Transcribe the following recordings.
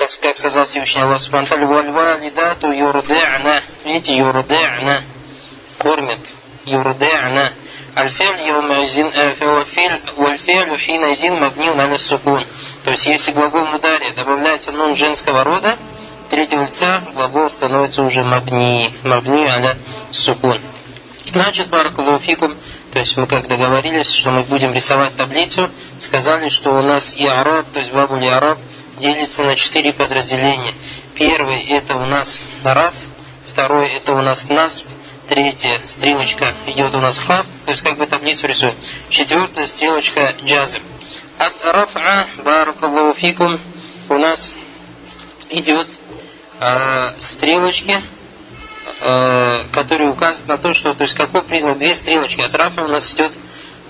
как, как сказал Всевышний Аллах Субхану вальвалидату юрде'на. Видите, юрде'на. Кормят. Юрде'на. Аль-филь йомазин, вальфиль хиназин мабнил на сукун. То есть, если глагол мудари добавляется нун женского рода, третьего лица глагол становится уже мабни. Мабни аля сукун. Значит, баракалуфикум, то есть мы как договорились, что мы будем рисовать таблицу, сказали, что у нас и араб, то есть бабули араб, делится на четыре подразделения. Первый это у нас раф, второй это у нас насб, третья стрелочка идет у нас хафт, то есть как бы таблицу рисуем. Четвертая стрелочка джазм. От рафа баракаллаху фикум у нас идет э, стрелочки, э, которые указывают на то, что, то есть какой признак, две стрелочки. От рафа у нас идет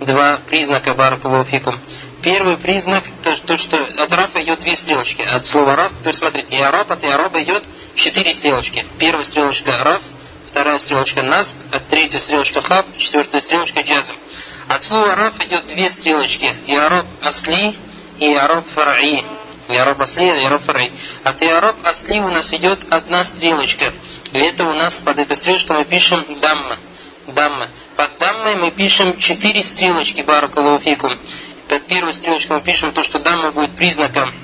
два признака баракаллаху фикум. Первый признак, то, то что от рафа идет две стрелочки. От слова раф, то есть смотрите, и араб, от араба идет четыре стрелочки. Первая стрелочка раф, вторая стрелочка насб, а третья стрелочка хаб, четвертая стрелочка джазм. От слова раф идет две стрелочки. И араб асли, и араб фараи. И араб асли, и араб фараи. От и араб асли у нас идет одна стрелочка. И это у нас под этой стрелочкой мы пишем дамма. Дамма. Под даммой мы пишем четыре стрелочки, баракалуфикум. Под первой стрелочкой мы пишем то, что дамма будет признаком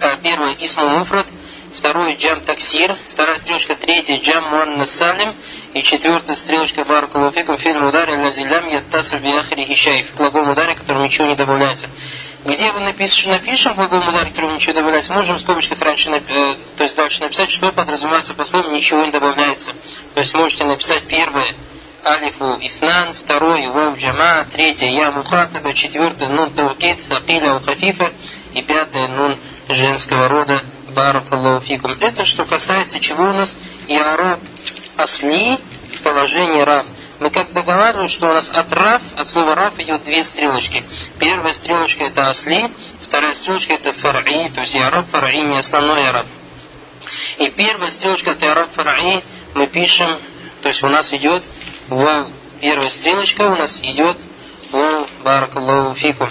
э, первый исму муфрат, второй джам таксир, вторая стрелочка, третья джам муанна салим, и четвертая стрелочка баракалуфикум фильм ударе лазилям яттаср биахри хищаев, глагол ударе, которому ничего не добавляется. Где вы напишем, напишем глагол ударе, которому ничего добавляется, можем в скобочках раньше, э, то есть дальше написать, что подразумевается по слову ничего не добавляется. То есть можете написать первое, алифу ифнан, второй вау джама, третье я мухатаба, четвертый нун таукид, сакиля хафифа и пятое нун женского рода баракаллаху фикум. Это что касается чего у нас и араб асли в положении рав. Мы как договаривались, что у нас от рав, от слова рав идет две стрелочки. Первая стрелочка это асли, вторая стрелочка это фараи, то есть и араб фараи не основной араб. И первая стрелочка это араб фараи мы пишем, то есть у нас идет в первая стрелочка у нас идет в Баракаллаху фикум.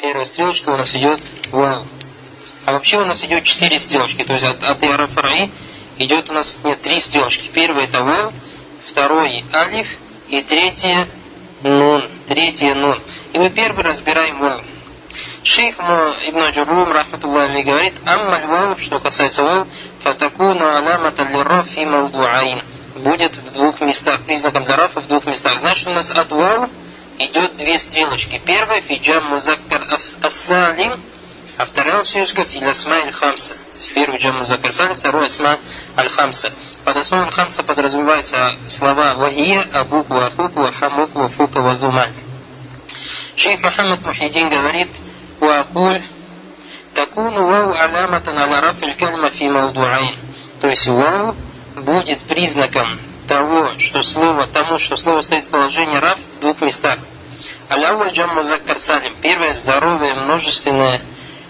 Первая стрелочка у нас идет в а вообще у нас идет четыре стрелочки, то есть от, от Иарафараи идет у нас, нет, три стрелочки. Первый это Вав, второй Алиф и третье Нун, третье Нун. И мы первый разбираем Вав. Шейх Ибн Аджурум, رحمه الله, говорит, أما الواو, что касается واو, فتكون علامة للرفع في موضعين. Будет в двух местах, признаком для رفع в двух местах. Значит, у нас от вау идет две стрелочки. Первая في جمع المذكر السالم, а вторая стрелочка في الأسماء الخمسة. То есть первый جمع مذكر سالم, второй أسماء الخمسة. Под أسماء الخمسة подразумеваются слова وهي, أبوك, وأخوك, وحموك, وفوك, وذو مال. Шейх Мухаммад Мухидин говорит, وأقول تكون واو علامة على رفع الكلمة في موضوعين. То есть вау будет признаком того, что слово, тому, что слово стоит в положении рав в двух местах. Аляуль джам музаккар салим. Первое здоровое множественное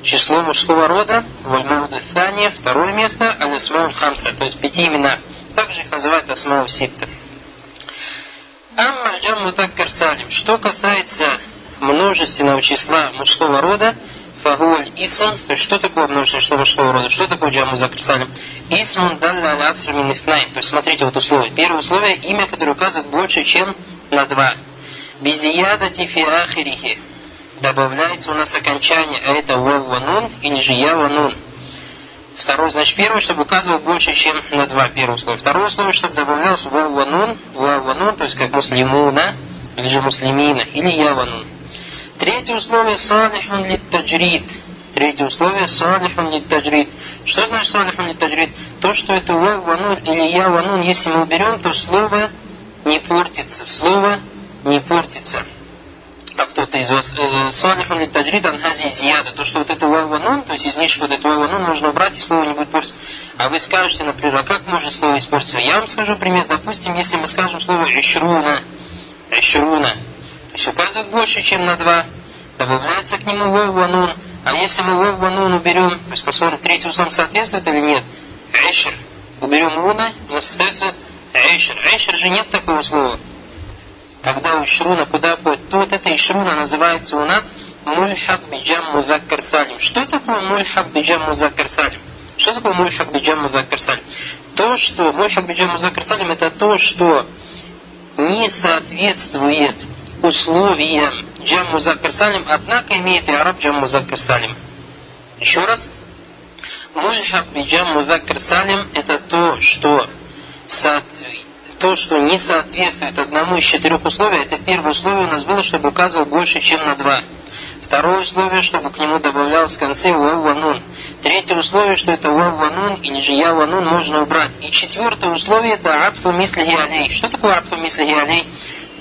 число мужского рода. Вальмауд Фания. Второе место. Алисмаун хамса. То есть пяти имена. Также их называют асмау ситта. Амма джам музаккар салим. Что касается множественного числа мужского рода, фагуль исм, то есть что такое множественное число мужского рода, что такое джаму записали? Исмун далля аля акср мин То есть смотрите вот условие. Первое условие, имя, которое указывает больше, чем на два. Безиядати фи ахирихи. Добавляется у нас окончание, а это вав нун или же я нун. Второе, значит, первое, чтобы указывал больше, чем на два первое условие. Второе условие, чтобы добавлялось вав нун, вав нун, то есть как муслимуна, или же муслимина, или яванун. Третье условие салихун литтаджрид. Третье условие салихун литтаджрид. Что значит салихун литтаджрид? То, что это вав ванун или я ванун, если мы уберем, то слово не портится. Слово не портится. А кто-то из вас э, салихун литтаджрид анхази зияда. То, что вот это вав ванун, то есть излишек вот это вав ванун можно убрать и слово не будет портиться. А вы скажете, например, а как может слово испортиться? Я вам скажу пример. Допустим, если мы скажем слово ишруна, ишруна, есть указывает больше, чем на два, добавляется к нему вов ванун. А если мы вов ванун уберем, то есть посмотрим, третий условие соответствует или нет, эйшер, уберем уна, у нас остается эйшер. Эйшер же нет такого слова. Тогда у шруна куда входит? То вот эта ишруна называется у нас мульхак биджам музаккар салим. Что такое мульхак биджам музаккар салим? Что такое мульхак биджам музаккар салим? То, что мульхак биджам музаккар салим, это то, что не соответствует условиям джам музаккар салим, однако имеет и араб джам музаккар салим. Еще раз. Мульхак биджам музаккар салим это то, что то, что не соответствует одному из четырех условий, это первое условие у нас было, чтобы указывал больше, чем на два. Второе условие, чтобы к нему добавлялось в конце ванун. Третье условие, что это ванун или же я ванун можно убрать. И четвертое условие это атфу мислихи алей. Что такое атфу мислихи алей?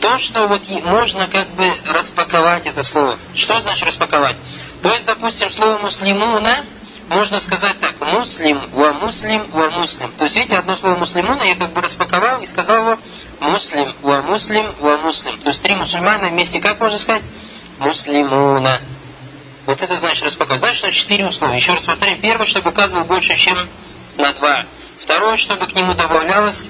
То, что вот можно как бы распаковать это слово. Что значит распаковать? То есть, допустим, слово муслимуна можно сказать так, муслим, ва муслим, ва муслим. То есть, видите, одно слово муслимуна я как бы распаковал и сказал его муслим, ва муслим, ва муслим. То есть, три мусульмана вместе, как можно сказать? муслимуна. Вот это значит распаковать. Значит, что четыре условия. Еще раз повторяю. Первое, чтобы указывал больше, чем на два. Второе, чтобы к нему добавлялось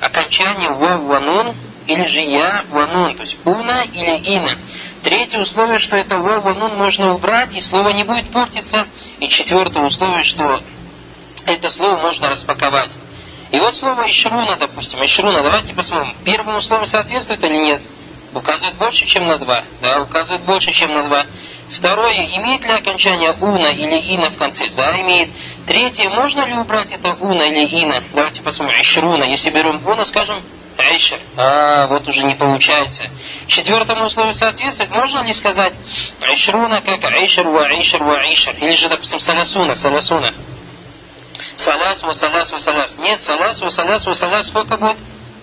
окончание в ванун или же я ванун, то есть уна или ина. Третье условие, что это в ванун можно убрать, и слово не будет портиться. И четвертое условие, что это слово можно распаковать. И вот слово ишруна, допустим, ишруна, давайте посмотрим, первому слову соответствует или нет? Указывает больше, чем на два. Да, указывает больше, чем на два. Второе, имеет ли окончание уна или ина в конце? Да, имеет. Третье, можно ли убрать это уна или ина? Давайте посмотрим. Ишруна. Если берем уна, скажем, Айшер. А, вот уже не получается. Четвертому условию соответствует. Можно ли сказать Айшруна как Айшер ва Айшер ва Айшер? Или же, допустим, Саласуна, Саласуна. Салас ва Салас ва Салас. Нет, Салас ва Салас ва Салас сколько будет?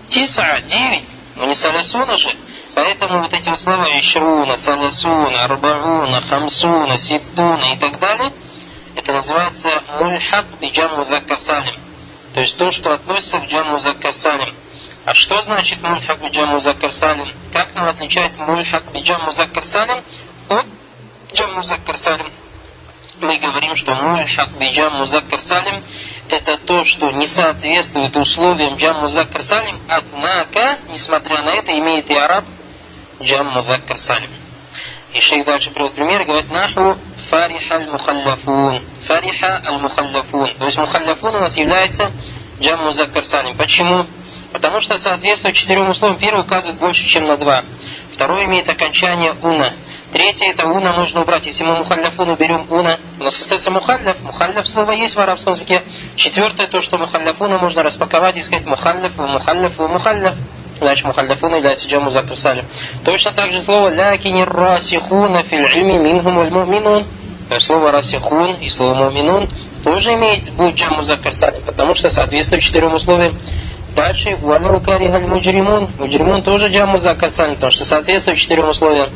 Тиса, девять. Ну не Саласуна же. Поэтому вот эти вот слова Ишруна, Саласуна, Арбауна, Хамсуна, Ситтуна и так далее, это называется мульхаб и джаму заккар То есть то, что относится к джаму заккар А что значит мульхак и джаму заккар Как нам отличать мульхак и джаму заккар от джаму заккар Мы говорим, что мульхак и джаму заккар это то, что не соответствует условиям джаму заккар однако, несмотря на это, имеет и араб джам мудаккар салим. И шейх дальше приводит пример, говорит, наху фариха аль-мухаллафун. Фариха аль-мухаллафун. То есть мухаллафун у нас является джам музаккар салим. Почему? Потому что соответствует четырем условиям. Первый указывает больше, чем на два. Второй имеет окончание уна. Третье это уна нужно убрать. Если мы мухалляфун уберем уна, у нас остается мухалляф. Мухалляф слово есть в арабском языке. Четвертое то, что мухалляфуна можно распаковать и сказать мухалляф, мухалляф, мухалляф значит мухаллафун является джаму закр салим. Точно так же слово лякини расихуна фил ильми минхум аль муминун. Слово расихун и слово муминун тоже имеет будет джаму закр салим, потому что соответствует четырем условиям. Дальше валу карихаль муджримун. Муджримун тоже джаму закр салим, потому что соответствует четырем условиям.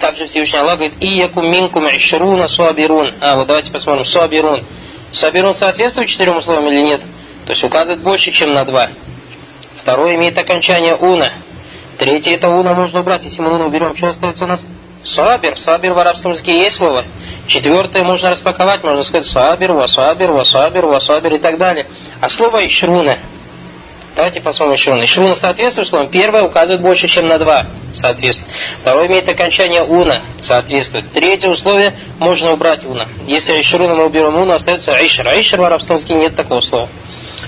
Также Всевышний Аллах говорит, и якум минкум ишруна суабирун. А, вот давайте посмотрим, суабирун. Суабирун соответствует четырем условиям или нет? То есть указывает больше, чем на два. Второе имеет окончание уна. Третье это уна можно убрать. Если мы уна уберем, что остается у нас? Сабир. Сабир в арабском языке есть слово. Четвертое можно распаковать, можно сказать сабир, васабир, васабир, васабир и так далее. А слово ишруна. Давайте посмотрим ишруна. Ишруна соответствует словам. Первое указывает больше, чем на два. Соответствует. Второе имеет окончание уна. Соответствует. Третье условие можно убрать уна. Если ишруна мы уберем уна, остается айшер. Айшер в арабском языке нет такого слова.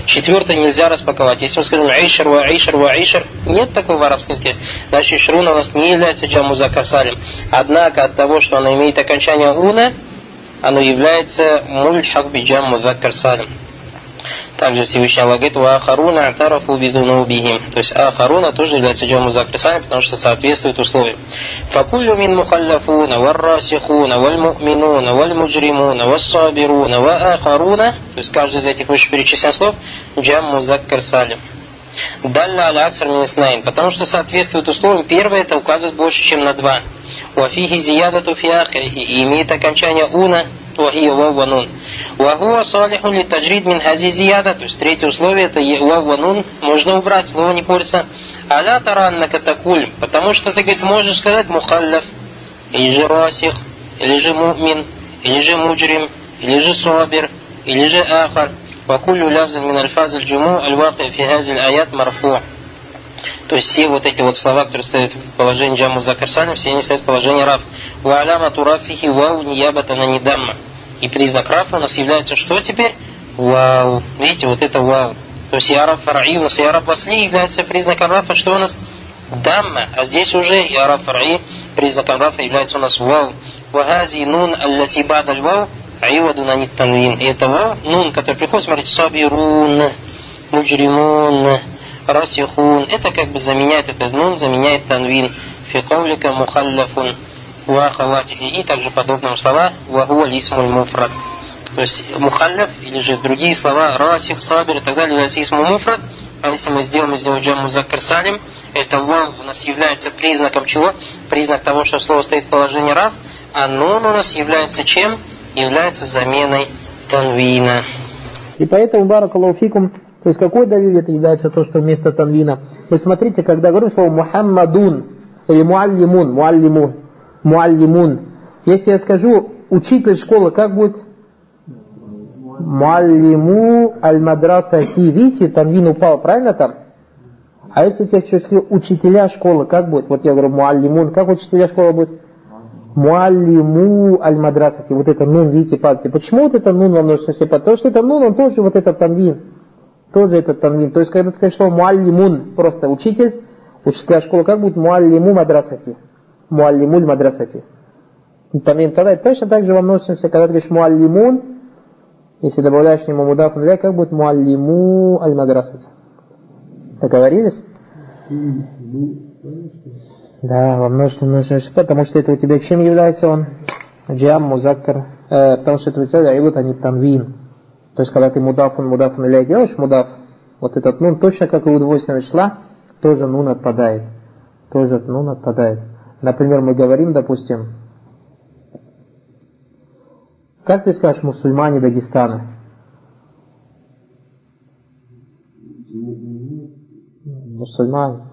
Четвертое нельзя распаковать. Если мы скажем айшер, ва айшер, ва айшер, нет такого в арабском языке. Значит, шруна у нас не является джаму закасалим. Однако от того, что она имеет окончание уна, оно является мульхак би джаму закасалим. Также Всевышний Аллах говорит, «Ахаруна атарафу бидунубихим». То есть Ахаруна тоже является джаму закрисами, потому что соответствует условиям. «Факулю мин мухаллафуна, варрасихуна, вальму'минуна, вальмуджримуна, вассабируна, ва ахаруна». То есть каждый из этих вышеперечисленных слов джаму закрисалим. Далля аля аксар миниснайн, потому что соответствует условиям. Первое это указывает больше, чем на два. Уафихи зиядату фи и имеет окончание уна, وهي واو ونون. وهو صالح للتجريد من هذه زيادة. То есть третье условие это واو ونون можно убрать слово не портится аля тараннака катакуль. потому что ты говорит можешь сказать мухаллаф или же расих или же мумин или же муджрим или же собир или же ахар وكل لفظ من الفاظ الجموع الواقع في هذه الآيات مرفوع То есть все вот эти вот слова, которые стоят в положении Джаму Закарсалим, все они стоят в положении Раф. Ва'алямату рафихи вау ниябата на недамма. И признак рафа у нас является что теперь? Вау. Видите, вот это вау. То есть яраб фараи, у нас яраб васли является признаком рафа, что у нас? Дамма. А здесь уже яраб фараи, признаком рафа является у нас вау. Вагази нун аллати бада вау, айваду на танвин. И это вау, нун, который приходит, смотрите, сабирун, муджримун, расихун. Это как бы заменяет, этот нун заменяет танвин. Фикавлика мухаллафун ва. И также подобные слова вахуа лисмуль муфрад. То есть мухаллаф или же другие слова расих, сабир и так далее являются исму муфрад. А если мы сделаем из него джам музаккар салим, это вау у нас является признаком чего? Признак того, что слово стоит в положении рав, а нун у нас является чем? Является заменой танвина. И поэтому, баракалуфикум, то есть какой давид это является то, что вместо танвина? Вы смотрите, когда говорим слово Мухаммадун или Муаллимун, Муаллимун, Муаллимун, если я скажу учитель школы, как будет? Муаллиму аль-мадрасати. Видите, танвин упал, правильно там? А если я хочу учителя школы, как будет? Вот я говорю муаллимун, как учителя школы будет? Муаллиму аль-мадрасати. Вот это нун, видите, падайте. Почему вот это нун во множественном числе? Потому что это нун, он тоже вот этот танвин. Тоже этот танвин. То есть, когда ты говоришь слово муаллимун, просто учитель, учителя школы, как будет муаллиму мадрасати? Муаллимуль мадрасати. Танвин тогда точно так же во множественном числе, когда ты говоришь муаллимун, если добавляешь к нему мудаф как будет муаллиму аль-мадрасати? Договорились? Да, во множественном числе, потому что это у тебя чем является он? Джам, музаккар, э, потому что это у тебя вот они танвин. То есть, когда ты мудафун, мудафун или делаешь мудаф, вот этот нун, точно как и у двойственного числа, тоже нун отпадает. Тоже нун отпадает. Например, мы говорим, допустим, как ты скажешь мусульмане Дагестана? Мусульмане.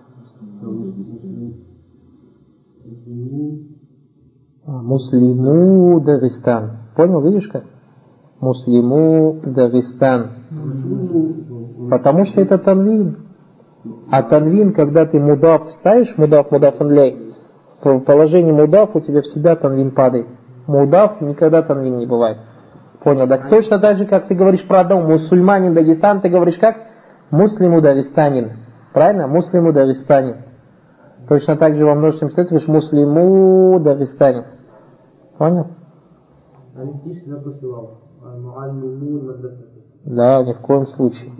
А, муслиму Дагестан. Понял, видишь как? Муслиму Дагестан. Потому что это танвин. А танвин, когда ты мудаф ставишь, мудаф, мудаф анлей, положении мудаф у тебя всегда танвин падает. Мудав никогда танвин не бывает. Понял, да? Точно так же, как ты говоришь про одного мусульманин Дагестан, ты говоришь как? Муслиму Дагестанин. Правильно? Муслиму Дагестанин. Точно так же во множественном числе ты говоришь муслиму Дагестанин. Понял? Да, ни в коем случае.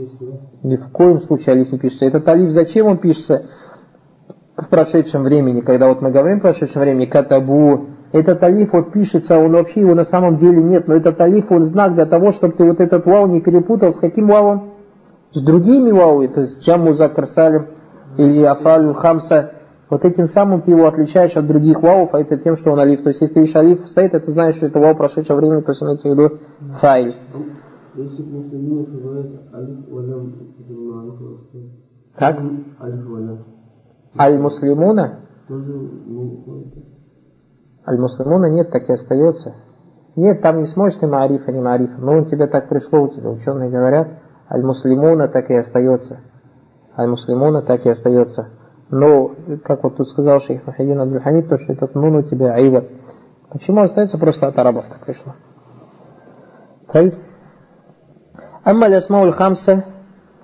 Ни в коем случае алиф не пишется. Этот алиф зачем он пишется в прошедшем времени? Когда вот мы говорим в прошедшем времени, катабу, этот алиф вот пишется, он вообще его на самом деле нет, но этот алиф он знак для того, чтобы ты вот этот вау не перепутал с каким вавом? С другими вауи, то есть джамму закар салим или афалю хамса. Вот этим самым ты его отличаешь от других вауов, а это тем, что он алиф. То есть если ты видишь алиф стоит, это знаешь, что это вау прошедшего времени, то есть имеется в виду файл. Как? Аль-Муслимуна? Аль-Муслимуна нет, так и остается. Нет, там не сможешь ты маарифа, не маарифа. Но у тебя так пришло, у тебя ученые говорят, аль-муслимуна так и остается. Аль-муслимуна так и остается. Но, как вот тут сказал шейх Махидин Абдульхамид, то, что этот нун у тебя айват. Почему остается просто от арабов так пришло? Амма лясмауль хамса,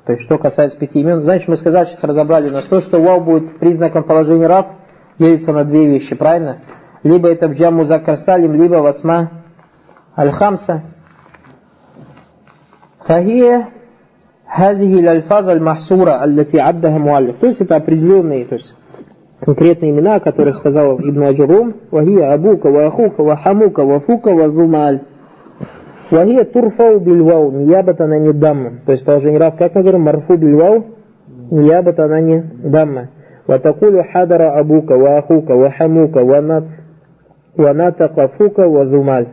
то есть, что касается пяти имен, значит, мы сказали, сейчас разобрали у нас то, что вау будет признаком положения раб, делится на две вещи, правильно? Либо это в джаму закарсталим, либо восма аль-хамса. فهي هذه الألفاظ المحصورة التي عدها المؤلف. То есть, это определенные, то есть, конкретные имена, которые сказал Ибн Аджурум. وهي أبوك, وأخوك, وحموك, وفوك, وذو مال. وزمال وهي ترفع بالواو نيابة عن الدم то есть положение рав как мы говорим марфу بالواو نيابة عن الدم وتقول حضر أبوك وأخوك وحموك ونط ونطق فوك وزمال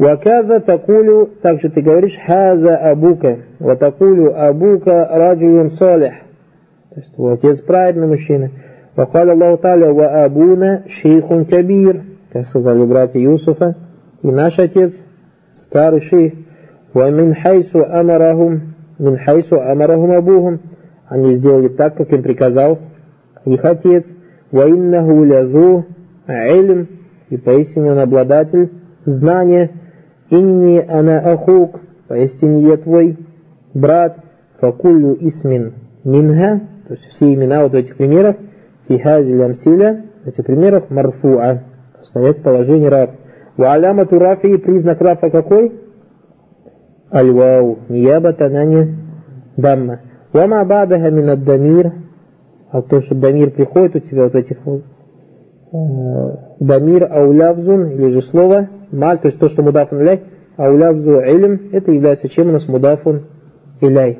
وكذا تقول также ты говоришь هذا أبوك وتقول أبوك رجل صالح то есть твой отец праведный мужчина وقال الله تعالى وأبونا شيخ كبير как сказали братья Юсуфа и наш отец старый шейх ومن حيث أمرهم من حيث أمرهم أبوهم они сделали так, как им приказал их отец وإنه لذو علم и поистине он обладатель знания. Инни ана ахук, поистине я твой брат, факулю исмин минга, то есть все имена вот в этих примерах, фихази лямсиля, в этих примерах марфуа, стоять в положении рад. Ва алямату рафи, признак рафа какой? Аль-вау, ниябата на не дамма. Вама бадаха мин дамир, а то, что дамир приходит у тебя вот этих вот э, дамир аулявзун, или же слово маль, то есть то, что мудафун иляй, аулявзу илм, это является чем у нас мудафун иляй.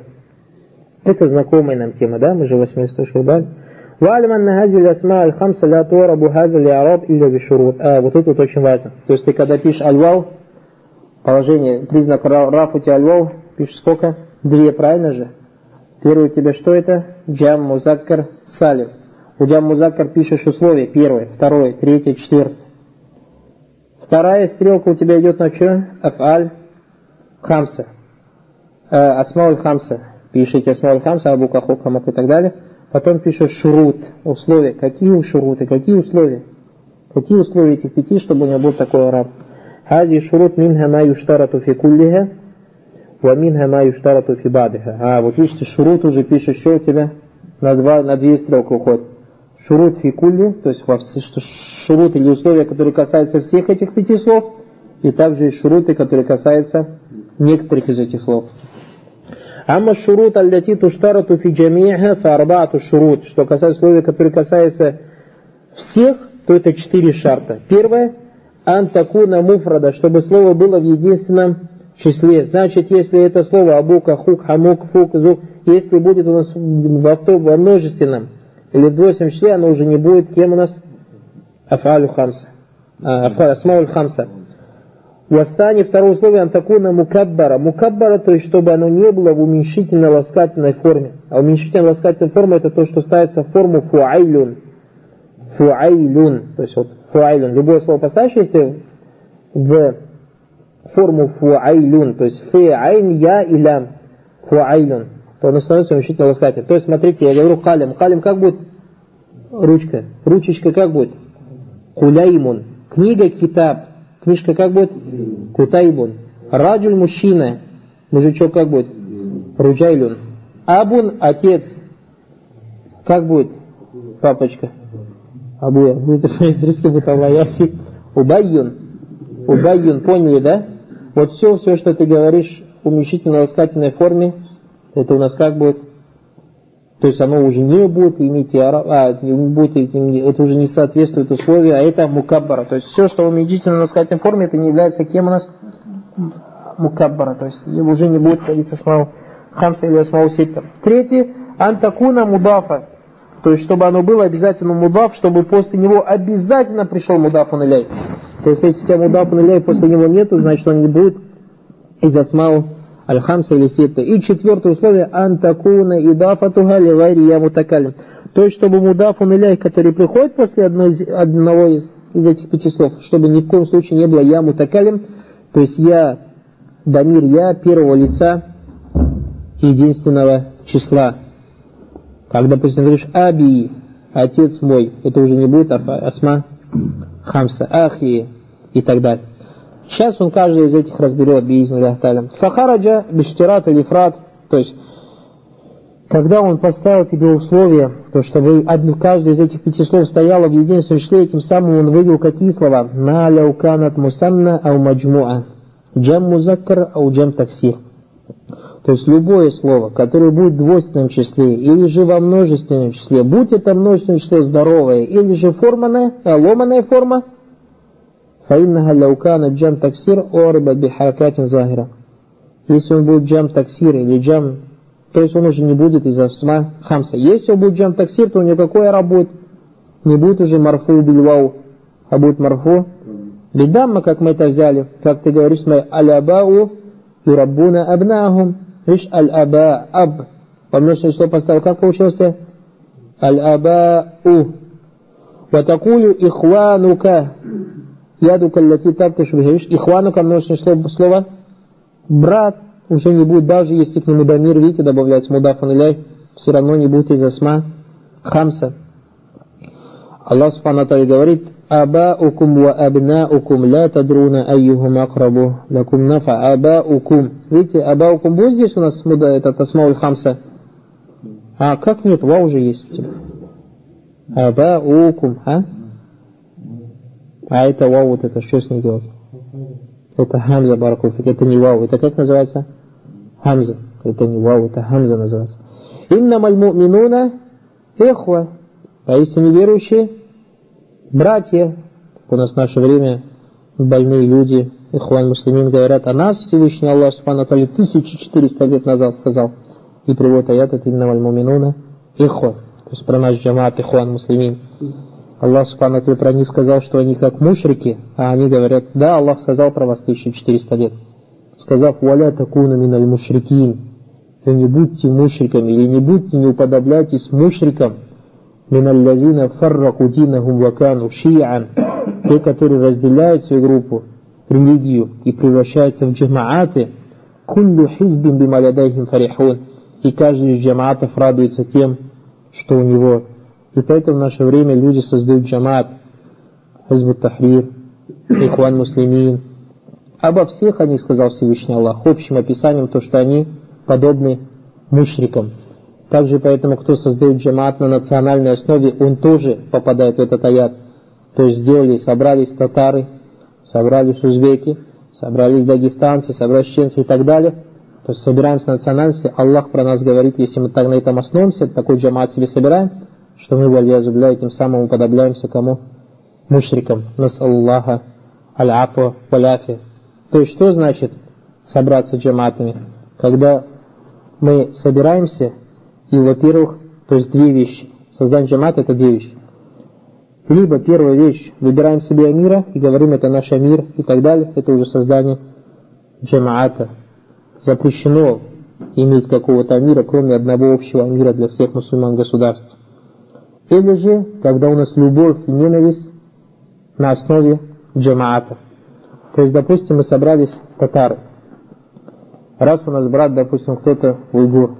Это знакомая нам тема, да? Мы же 800 шурбаль. Валим анна хази лясма аль хамса ля туарабу хаза ля араб илля бишурут. А, вот тут вот очень важно. То есть ты когда пишешь альвау, положение, признак раф у тебя альвау, пишешь сколько? Две, правильно же? Первый у тебя что это? Джам музаккар салим. У джам музаккар пишешь условие. Первое, второе, третье, четвертое. Вторая стрелка у тебя идет на что? Афаль хамса. Э, Асмауль хамса пишете Асмауль Хамса, Абу Кахук, Хамак и так далее. Потом пишешь шурут, условия. Какие шуруты, какие условия? Какие условия этих пяти, чтобы у него был такой араб? Хази шурут минха ма юштарату фи куллиха, ва минха ма юштарату фи бадиха. А, вот видите, шурут уже пишешь, что у тебя на, два, на две стрелки уходит. Шурут фи кулли, то есть что шурут или условия, которые касаются всех этих пяти слов, и также и шуруты, которые касаются некоторых из этих слов. Амма шурут аллати туштарату фи джамиха фарбату шурут. Что касается условия, которые касаются всех, то это четыре шарта. Первое, антакуна муфрада, чтобы слово было в единственном числе. Значит, если это слово абука, хук, хамук, фук, зук, если будет у нас во, во множественном или в двойственном числе, оно уже не будет кем у нас? Афалю хамса. А, Асмауль хамса. Вастани, второе условие, антакуна мукаббара. Мукаббара, то есть, чтобы оно не было в уменьшительно-ласкательной форме. А уменьшительно-ласкательная форма это то, что ставится в форму фуайлюн. Фуайлюн. То есть, вот фуайлюн. Любое слово поставишь, если в форму фуайлюн, то есть фе айн я и фуайлюн, то оно становится уменьшительно ласкательным. То есть, смотрите, я говорю калим. Калим как будет? Ручка. Ручечка как будет? Куляймун. Книга китаб. Книжка как будет? Кутайбун. Раджуль мужчина. Мужичок как будет? Руджайлюн. Абун отец. Как будет? Папочка. Абуя. Будет по-израильски будет Убайюн. Убайюн. Поняли, да? Вот все, все, что ты говоришь в уменьшительно-ласкательной форме, это у нас как будет? То есть оно уже не будет иметь а, не будет, это уже не соответствует условию, а это мукаббара. То есть все, что в уменьшительно-ласкательной форме, это не является кем у нас? Мукаббара. То есть уже не будет ходиться смау хамса или смау ситтер. Третье, антакуна мудафа. То есть, чтобы оно было обязательно мудаф, чтобы после него обязательно пришел мудаф иляй. То есть, если у тебя мудаф иляй после него нету, значит он не будет из асмау аль-хамса или ситта. И четвертое условие, антакуна идафатуха ли гайри я мутакалим. То есть, чтобы мудафун иляй, который приходит после одной, одного из, из этих пяти слов, чтобы ни в коем случае не было я то есть я, дамир я, первого лица, единственного числа. Как, допустим, говоришь аби, отец мой, это уже не будет асма хамса, ахи и так далее. Сейчас он каждый из этих разберет, биизнилля талям. Фахараджа биштират или фрат, то есть, когда он поставил тебе условия, то чтобы одно, каждый из этих пяти слов стояло в единственном числе, тем самым он вывел какие слова? На ляуканат мусанна ау маджмуа, джам музаккар ау джам таксир. То есть любое слово, которое будет в двойственном числе или же во множественном числе, будь это множественное число здоровое или же форманная, а ломаная форма, فإنها لو كانت جام تكسير أعربت بحركات ظاهرة если он будет джам таксир или джам, то есть он уже не будет из асма хамса. Если он будет джам таксир, то у него какой араб будет? Не будет уже марфу бильвау, а будет марфу бидамма, как мы это взяли. Как ты говоришь, мы аль-абау юраббуна абнахум. Видишь, аль-аба, аб. Помнишь, что поставил? Как получился? Аль-абау. Ватакулю ихванука. Яду каллати тартуш бихавиш. Ихванука множественное слово брат. Уже не будет, даже если к нему дамир, видите, добавляется мудафан иляй, все равно не будет из асма хамса. Аллах Субхану говорит, Абаукум ва абнаукум ля тадруна айюхум акрабу лакум нафа абаукум. Видите, абаукум будет здесь у нас этот асмауль хамса? А как нет, ва уже есть у тебя. Абаукум, а? А это вау, вот это, что с ней делать? Это хамза, баракуфик, это не вау. Это как называется? Хамза. Это не вау, это хамза называется. Иннамаль муминуна эхва. Поистине верующие, братья. У нас в наше время больные люди, ихван муслимин, говорят о нас, Всевышний Аллах Субхану 1400 лет назад сказал. И приводит аят, это иннамаль муминуна эхва. То есть про наш джамаат ихван муслимин. Аллах Субхану про них сказал, что они как мушрики, а они говорят, да, Аллах сказал про вас 1400 лет. Сказав, валя такуна миналь мушрикин, и не будьте мушриками, или не будьте, не уподобляйтесь мушрикам, миналь лазина фарраку динахум вакану ши'ан, те, которые разделяют свою группу, религию и превращаются в джамааты, куллю хизбин бималядайхим фарихун, и каждый из джамаатов радуется тем, что у него и поэтому в наше время люди создают джамат, Хизбут Тахрир, Ихван Муслимин. Обо всех они, сказал Всевышний Аллах, общим описанием то, что они подобны мушрикам. Также поэтому, кто создает джамат на национальной основе, он тоже попадает в этот аят. То есть сделали, собрались татары, собрались узбеки, собрались дагестанцы, собрались чеченцы и так далее. То есть собираемся на национальности. Аллах про нас говорит, если мы так на этом основываемся, такой джамат себе собираем, что мы, вальязу бля, тем самым уподобляемся кому? Мушрикам. Нас Аллаха, аль-афу, валяфи. То есть, что значит собраться джаматами? Когда мы собираемся, и, во-первых, то есть две вещи. Создание джамата – это две вещи. Либо первая вещь, выбираем себе амира и говорим, это наш амир и так далее, это уже создание джамаата. Запрещено иметь какого-то амира, кроме одного общего амира для всех мусульман государств. Или же, когда у нас любовь и ненависть на основе джамаата. То есть, допустим, мы собрались татары. Раз у нас брат, допустим, кто-то уйгур.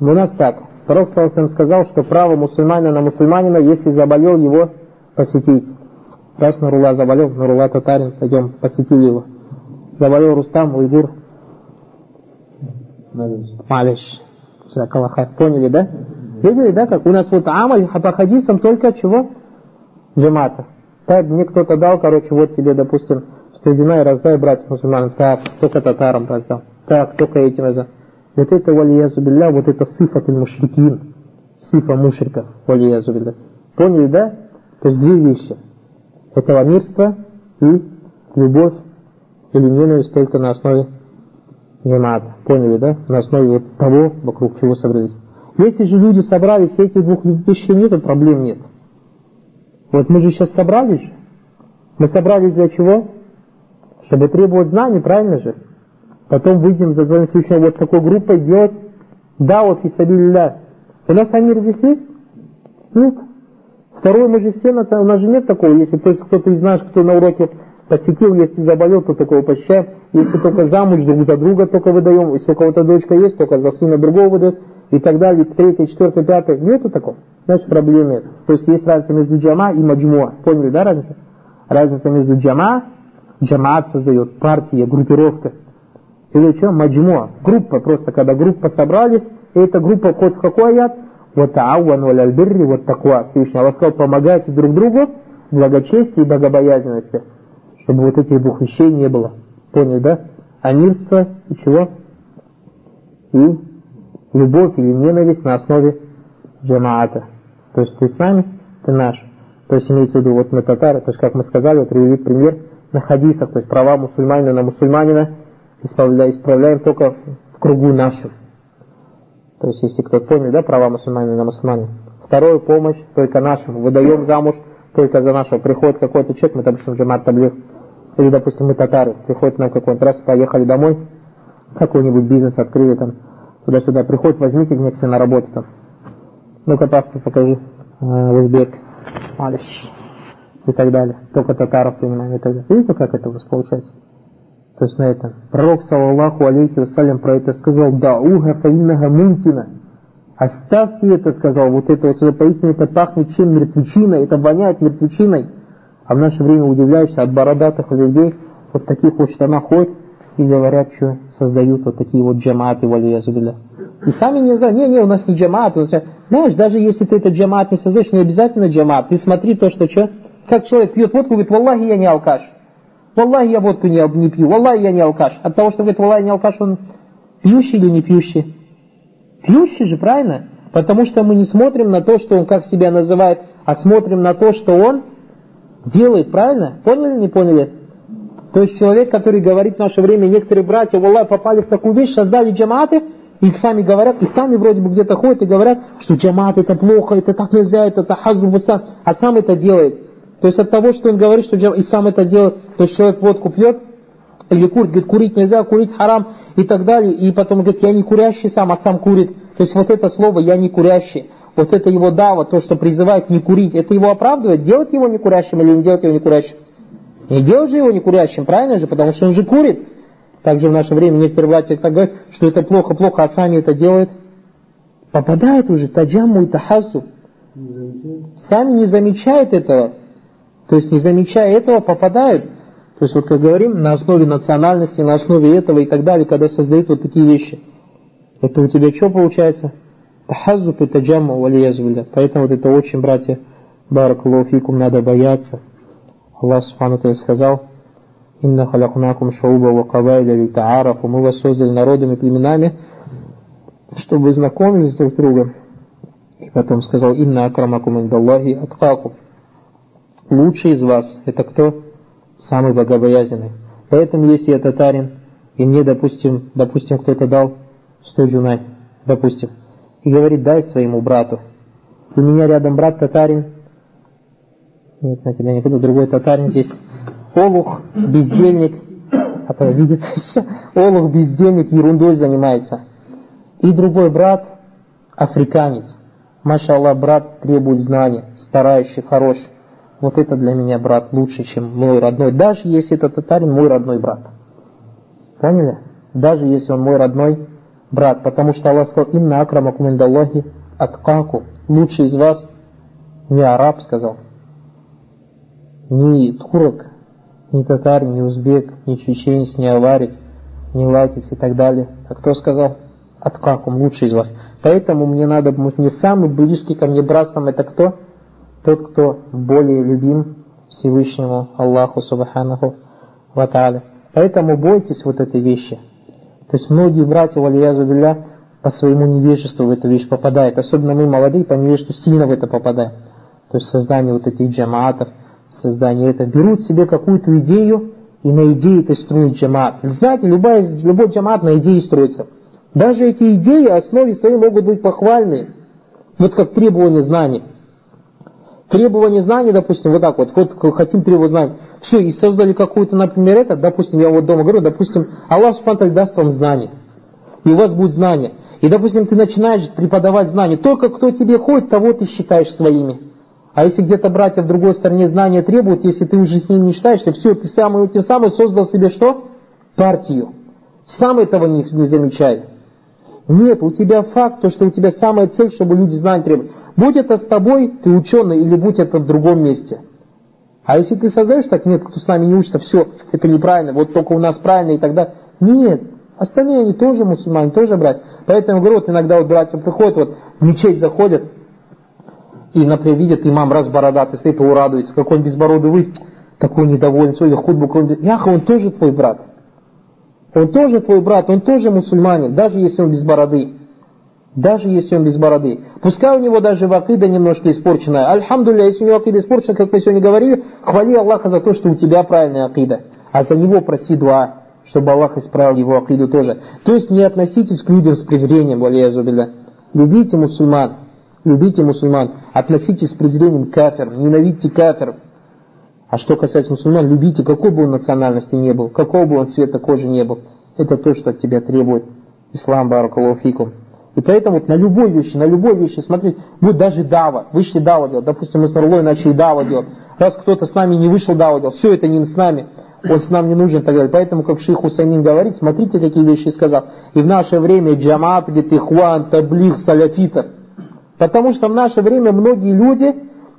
У нас так. Пророк сказал, что право мусульманина на мусульманина, если заболел его, посетить. Раз Нурула заболел, Нурула татарин, пойдем, посетили его. Заболел Рустам, уйгур. Малиш. Поняли, да? Видели, да, как у нас вот амаль по хадисам только чего? Джамата. Так мне кто-то дал, короче, вот тебе, допустим, что вина и раздай братьям мусульманам. Так, только татарам раздал. Так, только этим раздал. Вот это валиязу билля, вот это сифат мушрикин. Сифа мушриков, валиязу билля. Поняли, да? То есть две вещи. Это ламирство и любовь или ненависть только на основе джамата. Поняли, да? На основе вот того, вокруг чего собрались. Если же люди собрались, этих двух вещей нет, проблем нет. Вот мы же сейчас собрались же. Мы собрались для чего? Чтобы требовать знаний, правильно же? Потом выйдем за звание Всевышнего вот такой группой делать да, вот и сабилля. У нас амир здесь есть? Нет. Второе, мы же все, у нас же нет такого, если то есть кто-то из нас, кто на уроке посетил, если заболел, то такого посещаем. Если только замуж друг за друга только выдаем, если у кого-то дочка есть, только за сына другого выдают и так далее, третье, четвертое, пятое. Нету такого. Значит, проблем нет. То есть есть разница между джама и маджмуа. Поняли, да, разница? Разница между джама, джамаат создает, партия, группировка. Или что, маджмуа, группа, просто когда группа собрались, и эта группа код в какой аят? Вот тауан валь альбирри, вот таква. Всевышний Аллах сказал, помогайте друг другу в благочестии и богобоязненности, чтобы вот этих двух вещей не было. Поняли, да? А мирство и чего? И любовь или ненависть на основе джамаата. То есть ты с нами, ты наш. То есть имеется в виду, вот мы татары, то есть как мы сказали, привели пример на хадисах, то есть права мусульманина на мусульманина исправляем, исправляем только в кругу нашем. То есть если кто понял, да, права мусульманина на мусульманина. Вторую помощь только нашему. Выдаем замуж только за нашего. Приходит какой-то человек, мы, допустим, джамат таблих, или, допустим, мы татары, приходит нам какой-то раз, поехали домой, какой-нибудь бизнес открыли там, туда-сюда приходит, возьмите себе на работу там. Ну-ка паспорт покажи, а, узбек, алиш и так далее. Только татаров принимаем и так далее. Видите, как это у вас получается? То есть на этом. Пророк, саллаллаху алейхи вассалям, про это сказал, да уга фаиннага мунтина. Оставьте это, сказал, вот это вот, поистине это пахнет чем? Мертвечиной, это воняет мертвечиной. А в наше время удивляешься от бородатых людей, вот таких вот штанах ходят и говорят, что создают вот такие вот джаматы, валиязубилля. И сами не знают, не, не, у нас не джамат. Знаешь, даже если ты этот джамат не создаешь, не обязательно джамат. Ты смотри то, что что. Как человек пьет водку, говорит, валлахи, я не алкаш. Валлахи, я водку не, не пью. Валлахи, я не алкаш. От того, что говорит, валлахи, не алкаш, он пьющий или не пьющий? Пьющий же, правильно? Потому что мы не смотрим на то, что он как себя называет, а смотрим на то, что он делает, правильно? Поняли, не поняли? То есть человек, который говорит в наше время, некоторые братья, Аллах, попали в такую вещь, создали джаматы, их сами говорят, и сами вроде бы где-то ходят и говорят, что джамат это плохо, это так нельзя, это тахазу высам, а сам это делает. То есть от того, что он говорит, что джамат, и сам это делает, то есть человек водку пьет, или курит, говорит, курить нельзя, курить харам, и так далее, и потом говорит, я не курящий сам, а сам курит. То есть вот это слово «я не курящий», вот это его дава, то, что призывает не курить, это его оправдывает, делать его не курящим или не делать его не курящим? Не делать же его не курящим, правильно же, потому что он же курит. Также в наше время некоторые братья так говорят, что это плохо, плохо, а сами это делают. Попадают уже таджаму и тахасу. Сами не замечают этого. То есть не замечая этого, попадают. То есть вот как говорим, на основе национальности, на основе этого и так далее, когда создают вот такие вещи. Это у тебя что получается? Тахаззуб и таджаму валиязубилля. Поэтому вот это очень, братья, баракалуфикум, надо бояться. Аллах Субхану сказал, Инна халякнакум шауба ва кабайля литаарафу. Мы вас создали народами, племенами, чтобы вы знакомились друг с другом. И потом сказал, Инна акрамакум индаллахи аткакум. Лучший из вас, это кто? Самый богобоязненный. Поэтому, если я татарин, и мне, допустим, допустим, кто-то дал 100 джунай, допустим, и говорит, дай своему брату. У меня рядом брат татарин, нет, на тебя не буду, другой татарин здесь, олух, бездельник, то видит, олух, бездельник, ерундой занимается. И другой брат, африканец. Маша Аллах, брат требует знаний, старающий, хороший. Вот это для меня брат лучше, чем мой родной. Даже если это татарин, мой родной брат. Поняли? Даже если он мой родной брат. Потому что Аллах сказал, инна акрамакум индаллахи аткаку. Лучший из вас не араб, сказал. Не турок, не татар, не узбек, не чеченец, не аварик, не латец и так далее. А кто сказал? Аткакум, лучший из вас. Поэтому мне надо, мне самый близкий ко мне братством это кто? Тот, кто более любим Всевышнему Аллаху Субханаху Ва Поэтому бойтесь вот этой вещи. То есть многие братья, валиязу билля, по своему невежеству в эту вещь попадают. Особенно мы, молодые, по невежеству сильно в это попадаем. То есть создание вот этих джамаатов, создание это. Берут себе какую-то идею и на идее это строят джамаат. Знаете, любая, любой джамаат на идее строится. Даже эти идеи в основе своей могут быть похвальные. Вот как требование знаний. Требование знаний, допустим, вот так вот, вот хотим требовать знаний. Все, и создали какую-то, например, это, допустим, я вот дома говорю, допустим, Аллах Субтитры даст вам знание. И у вас будет знание. И, допустим, ты начинаешь преподавать знания. Только кто тебе ходит, того ты считаешь своими. А если где-то братья в другой стороне знания требуют, если ты уже с ним не считаешься, все, ты самый, тем самым создал себе что? Партию. Сам этого не, не замечай. Нет, у тебя факт, то, что у тебя самая цель, чтобы люди знания требовали. Будь это с тобой, ты ученый, или будь это в другом месте. А если ты создаешь так, нет, кто с нами не учится, все, это неправильно, вот только у нас правильно и тогда. Нет, остальные они тоже мусульмане, тоже братья. Поэтому говорю, вот иногда вот братья приходят, вот в мечеть заходят, и, например, видят имам раз бородатый стоит, его радуется, какой он безбородый вы, такой недовольный, или худбу Яха, он тоже твой брат. Он тоже твой брат, он тоже мусульманин, даже если он без бороды. Даже если он без бороды. Пускай у него даже вакида немножко испорченная. Альхамдулля, если у него акида испорчена, как мы сегодня говорили, хвали Аллаха за то, что у тебя правильная акида. А за него проси дуа, чтобы Аллах исправил его акиду тоже. То есть не относитесь к людям с презрением, валиязубилля. Любите мусульман. Любите мусульман. Относитесь с презрением к кафирам. Ненавидьте кафиров. А что касается мусульман, любите, какой бы он национальности не был, какого бы он цвета кожи не был. Это то, что от тебя требует ислам, баракалуфикум. И поэтому вот на любой вещи, на любой вещи смотреть, будет даже дава, вышли дава делать. Допустим, мы с Нурлой начали дава делать. Раз кто-то с нами не вышел дава делать, все это не с нами, он с нам не нужен так далее. Поэтому, как шейх Хусайнин говорит, смотрите, какие вещи сказал. И в наше время джамат, говорит, ихуан, таблих, саляфитов. Потому что в наше время многие люди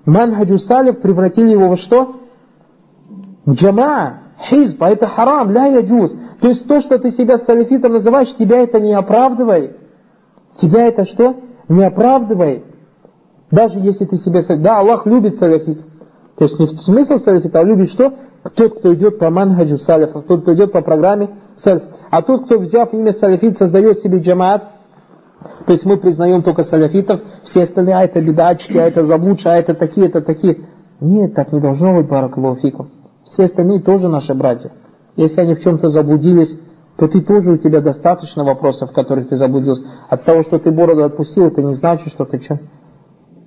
манхаджу салиф превратили его во что? В джама, хизб, а это харам, ля яджуз. То есть то, что ты себя салифитом называешь, тебя это не оправдывает. Тебя это что? Не оправдывает. Даже если ты себя... Да, Аллах любит салифит. То есть не в смысл салифита, а любит что? Тот, кто идет по манхаджу салифов, тот, кто идет по программе салиф. А тот, кто, взяв имя салифит, создает себе джамаат, то есть мы признаем только саляфитов, все остальные, а это бедачки, а это заблудшие, а это такие, это такие. Нет, так не должно быть, баракалуфикум. Все остальные тоже наши братья. Если они в чем-то заблудились, то ты тоже у тебя достаточно вопросов, в которых ты заблудился. От того, что ты бороду отпустил, это не значит, что ты что?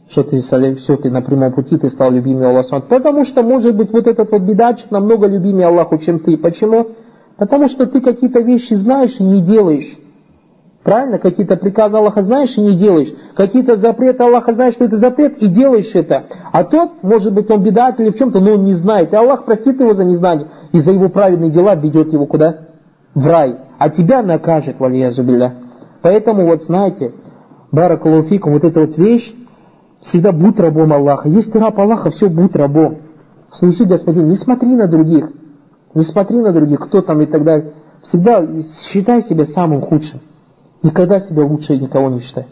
Что ты все, ты на прямом пути, ты стал любимым Аллаху. Потому что, может быть, вот этот вот бедачик намного любимее Аллаху, чем ты. Почему? Потому что ты какие-то вещи знаешь и не делаешь. Правильно? Какие-то приказы Аллаха знаешь и не делаешь. Какие-то запреты Аллаха знаешь, что это запрет, и делаешь это. А тот, может быть, он бедат или в чем-то, но он не знает. И Аллах простит его за незнание. И за его праведные дела ведет его куда? В рай. А тебя накажет, валия зубилля. Поэтому вот знаете, баракалуфикум, вот эта вот вещь, всегда будь рабом Аллаха. Если ты раб Аллаха, все, будь рабом. Служи Господин, не смотри на других. Не смотри на других, кто там и так далее. Всегда считай себя самым худшим. Никогда себя лучше никого не считай.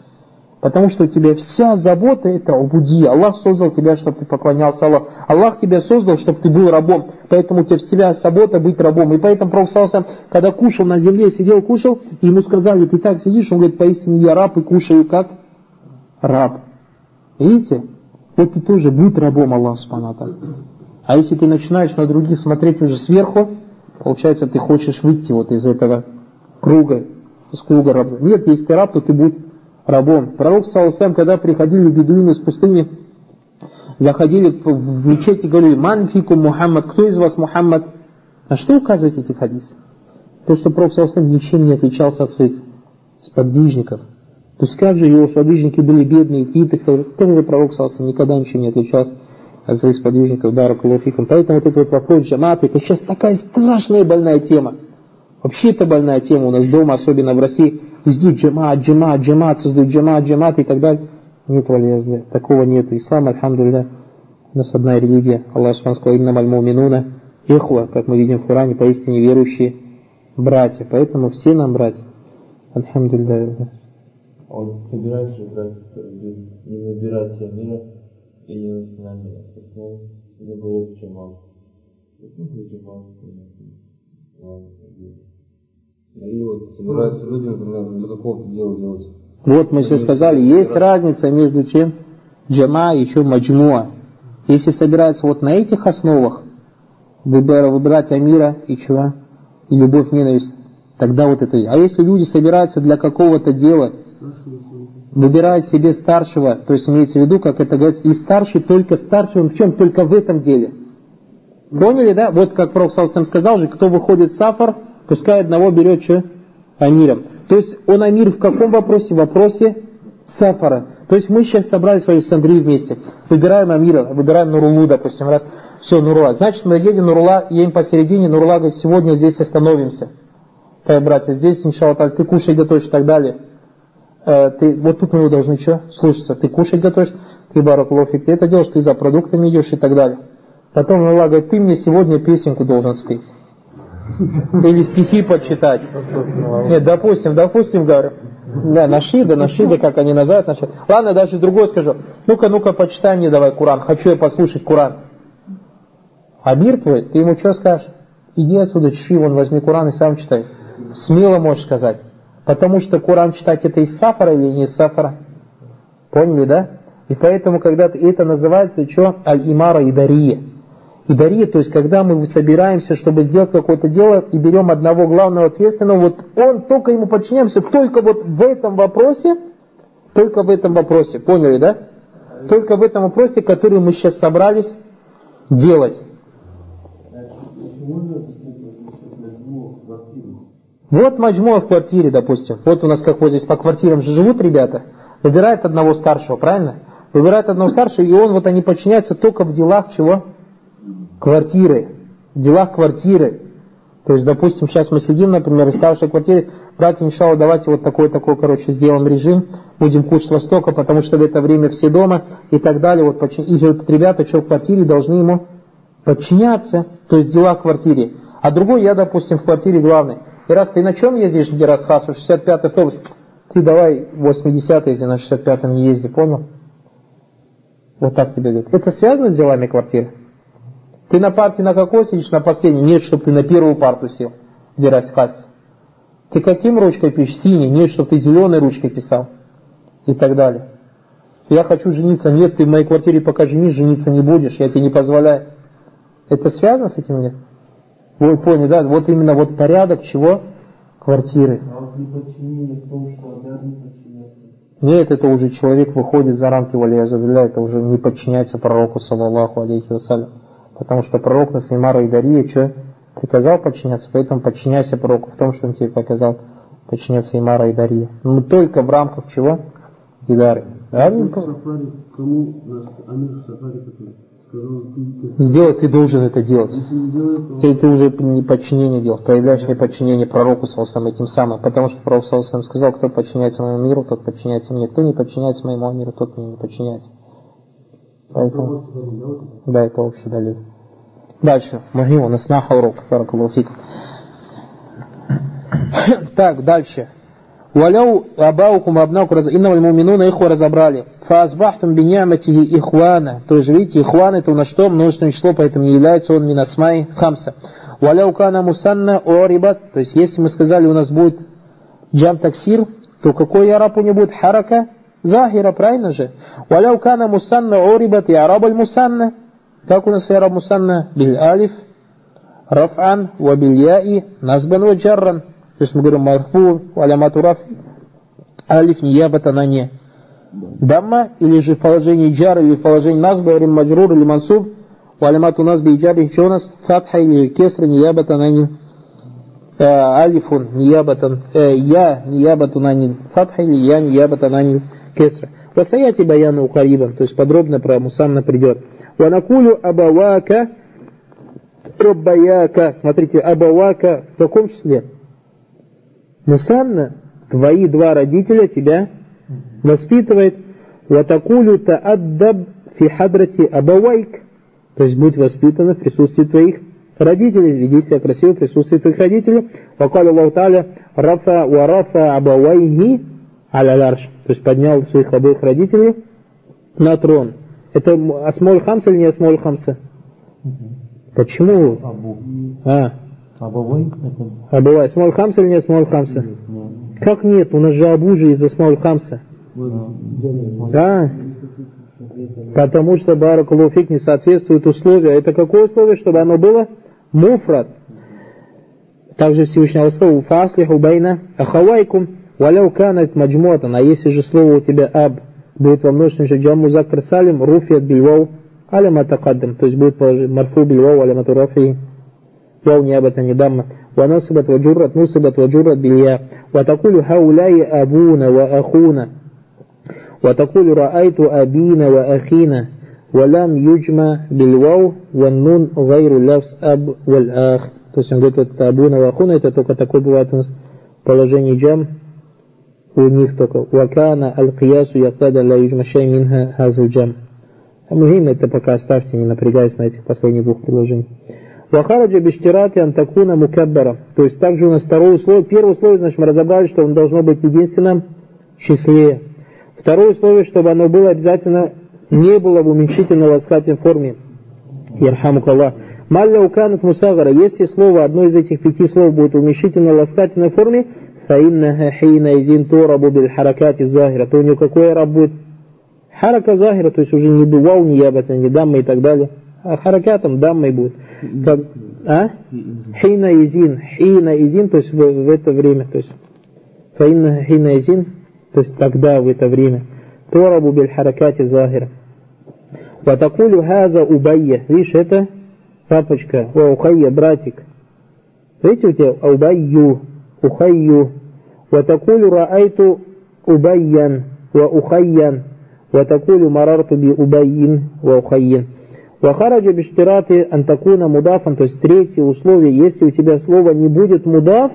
Потому что у тебя вся забота это убуди. Аллах создал тебя, чтобы ты поклонялся Аллаху. Аллах тебя создал, чтобы ты был рабом. Поэтому у тебя вся забота быть рабом. И поэтому Пророк когда кушал на земле, сидел, кушал, и ему сказали, ты так сидишь, он говорит, поистине я раб и кушаю как раб. Видите? Вот ты тоже будь рабом Аллаха Субханата. А если ты начинаешь на других смотреть уже сверху, получается, ты хочешь выйти вот из этого круга из круга рабов. Нет, если ты раб, то ты будь рабом. Пророк, саллаху когда приходили бедуины из пустыни, заходили в мечеть и говорили, манфику Мухаммад, кто из вас Мухаммад? На что указывают эти хадисы? То, что Пророк, саллаху ничем не отличался от своих сподвижников. То есть как же его сподвижники были бедные, питых, тоже Пророк, саллаху никогда ничем не отличался от своих сподвижников, баракулуфикум. Поэтому вот этот вот вопрос джамата, это сейчас такая страшная больная тема. Вообще это больная тема у нас дома, особенно в России. Везде джамат, джамат, джамат, создают джамат, джамат и так далее. Нет, валязля, такого нет. Ислам, альхамдулилля, у нас одна религия. Аллах сказал, инна мальмуминуна, ихва, как мы видим в Коране, поистине верующие братья. Поэтому все нам братья. Альхамдулилля. Он собирается брать не набирать мира и не начинание основ, не было джамат. Джамат, и вот собираются люди, например, для какого-то дела делать. Вот мы сейчас сказали, есть разница между чем джама и еще маджмуа. Если собираются вот на этих основах, выбирать амира и чего, и любовь, ненависть, тогда вот это. А если люди собираются для какого-то дела, выбирают себе старшего, то есть имеется в виду, как это говорится, и старший только старший, он в чем? Только в этом деле. Поняли, да? Вот как Пророк сам сказал же, кто выходит в сафар, Пускай одного берет что? Амиром. То есть он амир в каком вопросе? В вопросе сафара. То есть мы сейчас собрались в Александрии вместе. Выбираем амира, выбираем Нурулу, допустим, раз. Все, Нурула. Значит, мы едем Нурула, едем посередине, Нурула говорит, сегодня здесь остановимся. Так, братья, здесь, иншаллах, ты кушай готовишь и так далее. Э, ты, вот тут мы должны что? Слушаться. Ты кушать готовишь, ты баракулофик, ты это делаешь, ты за продуктами идешь и так далее. Потом Нурула говорит, ты мне сегодня песенку должен спеть. Или стихи почитать. Нет, допустим, допустим, говорю. Да, нашида, нашида, как они называют. Нашида. Ладно, даже другое скажу. Ну-ка, ну-ка, почитай мне давай Куран. Хочу я послушать Куран. А мир твой, ты ему что скажешь? Иди отсюда, чши, вон возьми Куран и сам читай. Смело можешь сказать. Потому что Куран читать это из сафара или не из сафара? Поняли, да? И поэтому, когда это называется, что? Аль-Имара Идария. И дари, то есть когда мы собираемся, чтобы сделать какое-то дело, и берем одного главного ответственного, вот он, только ему подчиняемся, только вот в этом вопросе, только в этом вопросе, поняли, да? Только в этом вопросе, который мы сейчас собрались делать. Вот маджмуа в квартире, допустим. Вот у нас как вот здесь по квартирам же живут ребята. Выбирает одного старшего, правильно? Выбирает одного старшего, и он вот они подчиняются только в делах чего? Квартиры, в делах квартиры. То есть, допустим, сейчас мы сидим, например, в старшей квартире, братья, иншалла, давайте вот такой-такой, короче, сделаем режим, будем кушать востока, потому что в это время все дома и так далее. Вот, и вот ребята, что в квартире, должны ему подчиняться, то есть дела в квартире. А другой, я, допустим, в квартире главный. И раз ты на чем ездишь, где раз хасу, 65-й автобус, ты давай 80 езди, на 65-м не езди, понял? Вот так тебе говорят. Это связано с делами квартиры? Ты на парте на какой сидишь? На последней? Нет, чтобы ты на первую парту сел, где хасса. Ты каким ручкой пишешь? Синий. Нет, чтобы ты зеленой ручкой писал. И так далее. Я хочу жениться. Нет, ты в моей квартире пока женись, жениться не будешь. Я тебе не позволяю. Это связано с этим нет? Вы поняли, да? Вот именно вот порядок чего? Квартиры. А вот неподчинение в том, что обязан подчиняться. Нет, это уже человек выходит за рамки валиязубилля, это уже не подчиняется пророку, саллаллаху алейхи вассалям. Потому что пророк на Насимара и Дария что? Приказал подчиняться, поэтому подчиняйся пророку в том, что он тебе показал подчиняться Имара и Дария. Но только в рамках чего? Идары. Да? Сделать ты должен это делать. Ты, ты уже не подчинение делаешь, проявляешь неподчинение пророку Салсам этим самым. Потому что пророк Салсам сказал, кто подчиняется моему миру, тот подчиняется мне. Кто не подчиняется моему миру, тот мне не подчиняется. Поэтому, да, это общий далее. Дальше. Махим, у нас наха урок. Баракалуфик. Так, дальше. Валяу абаукум абнаукум раз... Инна вальмуминуна иху разобрали. Фаазбахтум биняматихи ихвана. То есть, видите, ихван это у нас что? Множественное число, поэтому не является он минасмай хамса. Валяу кана мусанна орибат. То есть, если мы сказали, у нас будет джам таксир, то какой араб у него будет? Харака захира, правильно же? Валяу кана мусанна орибат и араб аль мусанна. Как у нас араб мусанна? Биль алиф, раф'ан, ва биль яи, назбан ва джарран. То есть мы говорим марфу, алямату раф, алиф ниябата на не. Дамма или же в положении джар или в положении нас говорим маджрур или мансуб, у алямату нас би джар, что у нас фатха или кесра ниябата на не. Алифун ниябатан, я ниябату на не фатха или я ниябата на не кесра. Васаяти баяну карибан, то есть подробно про мусанна придет. Ванакулю абавака Раббаяка, смотрите, Абавака в каком числе? Мусанна, твои два родителя тебя воспитывает. Ватакулю тааддаб фи хадрати абавайк. То есть будь воспитана в присутствии твоих родителей, веди себя красиво в присутствии твоих родителей. Вакал Аллаху Та'аля рафа ва рафа абавайhi аля ларш. То есть поднял своих обоих родителей на трон. Это Асмоль Хамса или не Асмоль Хамса? Почему? Абу. А, Абавой? Это... Абавай. Асмоль Хамса или не Асмоль Хамса? Как нет? У нас же Абу же из Асмоль Хамса. Да. Потому что Баракулуфик не соответствует условия. Это какое условие, чтобы оно было? مفرد. Также Всевышний Аллах сказал, «Фаслиху байна ахавайкум, валяу канат маджмуатан». А если же слово у тебя аб будет во множественном числе джамму закр салим, руфият бильвау, аля матакаддам. То есть будет положить марфу бильвау, аля матурафи, вау ниабата недамма. ونصبت وجرت نصبت وجرت بالياء وتقول هؤلاء أبونا وأخونا وتقول رأيت أبينا وأخينا ولم يجمع بالواو والنون غير اللفظ أب والآخ то есть он говорит, вот это абуна вахуна, это только такое бывает у нас положение джам, у них только вакана аль-киясу яктада ла юджмашай минха хазл джам. А мухим это пока оставьте, не напрягаясь на этих последних двух предложениях. Вахараджа биштирати антакуна мукаббара. То есть также у нас второе условие. Первое условие, значит, мы разобрали, что он должно быть единственном числе. Второе условие, чтобы оно было обязательно не было в уменьшительной ласкательной форме. Ярхамукаллах. Малля уканат мусагара. Если слово, одно из этих пяти слов будет в уменьшительной ласкательной форме, изин торабу биль харакати захира, то у него какой раб будет? Харака захира, то есть уже не дувал, не ябата, не дамма и так далее. А харакатом даммой будет. Как, а? Хина изин. Хина изин, то есть в, в это время. То есть фаинна хина изин, то есть тогда, в это время. Торабу биль харакати захира. Ватакулю хаза убайя. Видишь, это папочка, о, ухайя, братик. Видите, у тебя убайю, ухайю. Убайян, ва ухайян. Ватакулю марарту би убайин, ва ухайин. Вахараджа биштираты антакуна мудафан, то есть третье условие, если у тебя слово не будет мудаф,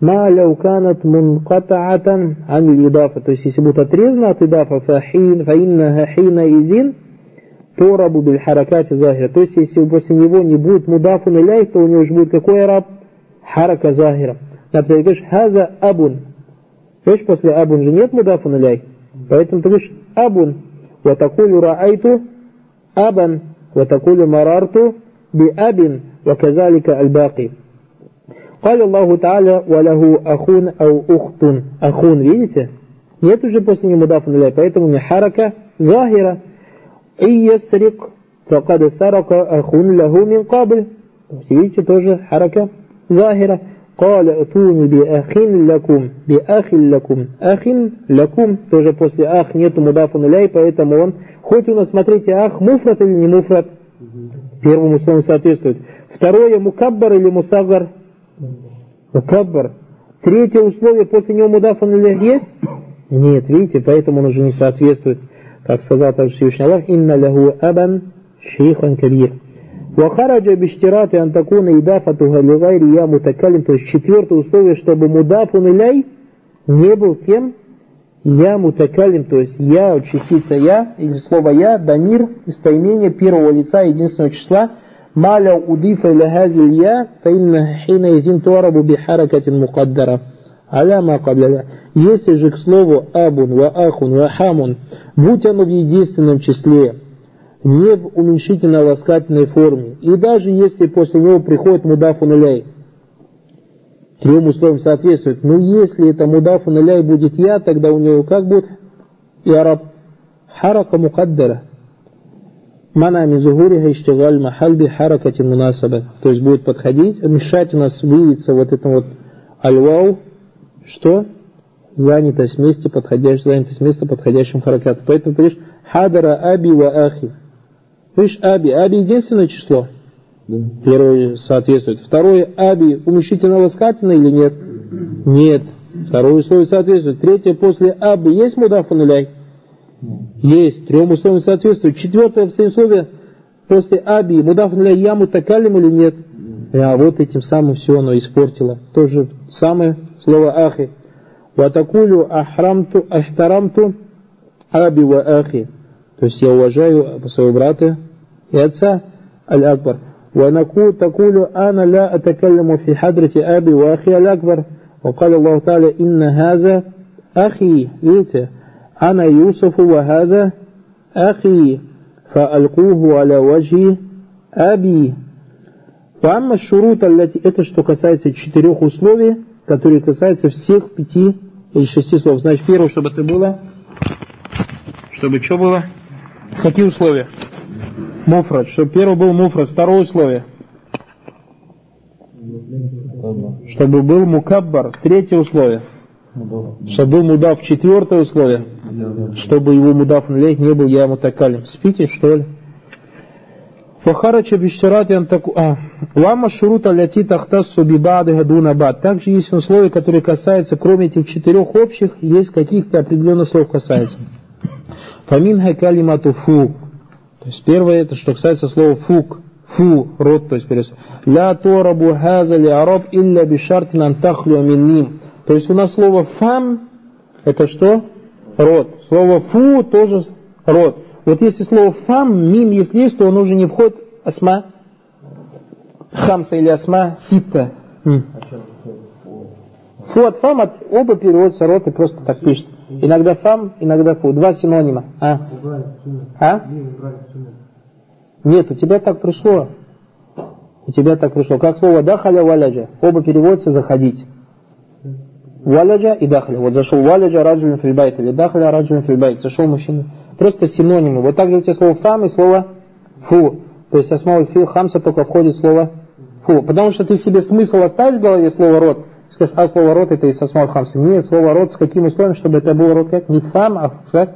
ма ляуканат мункатаатан ан идафа, то есть если будет отрезано от идафа, фаинна хина изин, торабу биль харакати захира. То есть, если после него не будет мудафун иляй, то у него же будет какой араб? Харака захира. Например, говоришь, хаза абун. Видишь, после абун же нет мудафун иляй. Поэтому ты говоришь абун. Ватакулю раайту абан. Ватакулю марарту би абин. Ваказалика аль-баки. قال الله تعالى وله أخون أو أخت أخون видите нет уже после него мудафун иляй поэтому не харака захира и ясрик факад сарака ахун лаху мин кабл видите тоже харака захира «Каля утуни би ахин лакум, би ахин лакум. Тоже после «ах» нету мудафу нуля, поэтому он, хоть у нас, смотрите, «ах» муфрат или не муфрат, первому слову соответствует. Второе, мукаббар или мусагар? Мукаббар. Третье условие, после него мудаф есть? Нет, видите, поэтому он уже не соответствует. Как сказал также Всевышний Аллах, «Инна ляху абан шейхан кабир». Вахараджа биштераты антакуна и дафату галивайри я мутакалим. То есть четвертое условие, чтобы мудаф он иляй не был кем? Я мутакалим, то есть я, частица я, или слово я, дамир, местоимение первого лица, единственного числа, маля удифа или хазиль я, фаинна хина изин туарабу бихаракатин мукаддара. Аляма кабляля. Если же к слову абун, ва ахун, ва хамун, будь оно в единственном числе, не в уменьшительно-ласкательной форме, и даже если после него приходит мудафун иляй, трем условиям соответствует, но если это мудафун иляй будет я, тогда у него как будет? И араб харака мукаддара, Мана мизугуриха иштигаль махаль би харакати мунасаба. То есть будет подходить, мешать у нас выявиться вот это вот альвау, что? Занятость месте, подходящее, занятость места подходящим харакатом. Поэтому ты говоришь хадара аби ва ахи. Видишь, аби. Аби единственное число. Первое соответствует. Второе, аби уменьшительно-ласкательное или нет? Нет. Второе условие соответствует. Третье, после аби есть мудафун иляй? Есть, трем условиям соответствует. Четвертое условие после аби, мудаф для яму такалим или нет? А вот этим самым все оно испортило. Тоже самое слово ахи. Ватакулю ахрамту ахтарамту аби ва ахи. То есть я уважаю своего брата и отца аль-акбар. ونقول تقول أنا لا أتكلم في حضرة أبي وأخي الأكبر وقال الله تعالى إن هذا أخي видите أنا يوسف وهذا أخي فألقوه على وجه أبي وأما الشروط التي это что касается четырех условий, которые касаются всех пяти или шести слов. Значит, первое, чтобы это было, чтобы что было? Какие условия? Муфрат. Чтобы первое был муфрат. Второе условие. Чтобы был мукаббар. Третье условие. Чтобы был мудав. Четвертое условие чтобы его мудаф налейх не был я мутакалим. Спите, что ли? Фахарача бишчарати антаку... А, лама шурута ляти тахтассу гадуна бад. Также есть условия, которые касаются, кроме этих четырех общих, есть каких-то определенных слов касается. Фамин калимату фу. То есть первое, это что касается слова фук. Фу, рот, то есть перес. Ля торабу хаза ли араб илля бишартин антахлю минним. То есть у нас слово фам, это что? род. Слово фу тоже род. Вот если слово фам, мим, если есть, то он уже не входит асма, хамса или асма, ситта. Фу от фам от, оба переводятся род и просто так пишет. Иногда фам, иногда фу. Два синонима. А? а? Нет, у тебя так пришло. У тебя так пришло. Как слово дахаля валяджа. Оба переводятся заходить. Валяджа и дахля. Вот зашел валяджа раджулин фильбайт или дахля раджулин фильбайт. Зашел мужчина. Просто синонимы. Вот так же у тебя слово фам и слово фу. То есть основа фил хамса только входит слово фу. Потому что ты себе смысл оставишь в голове слово род. Скажешь, а слово род это из основы хамса. Нет, слово род с каким условием, чтобы это был род как? Не фам, а как?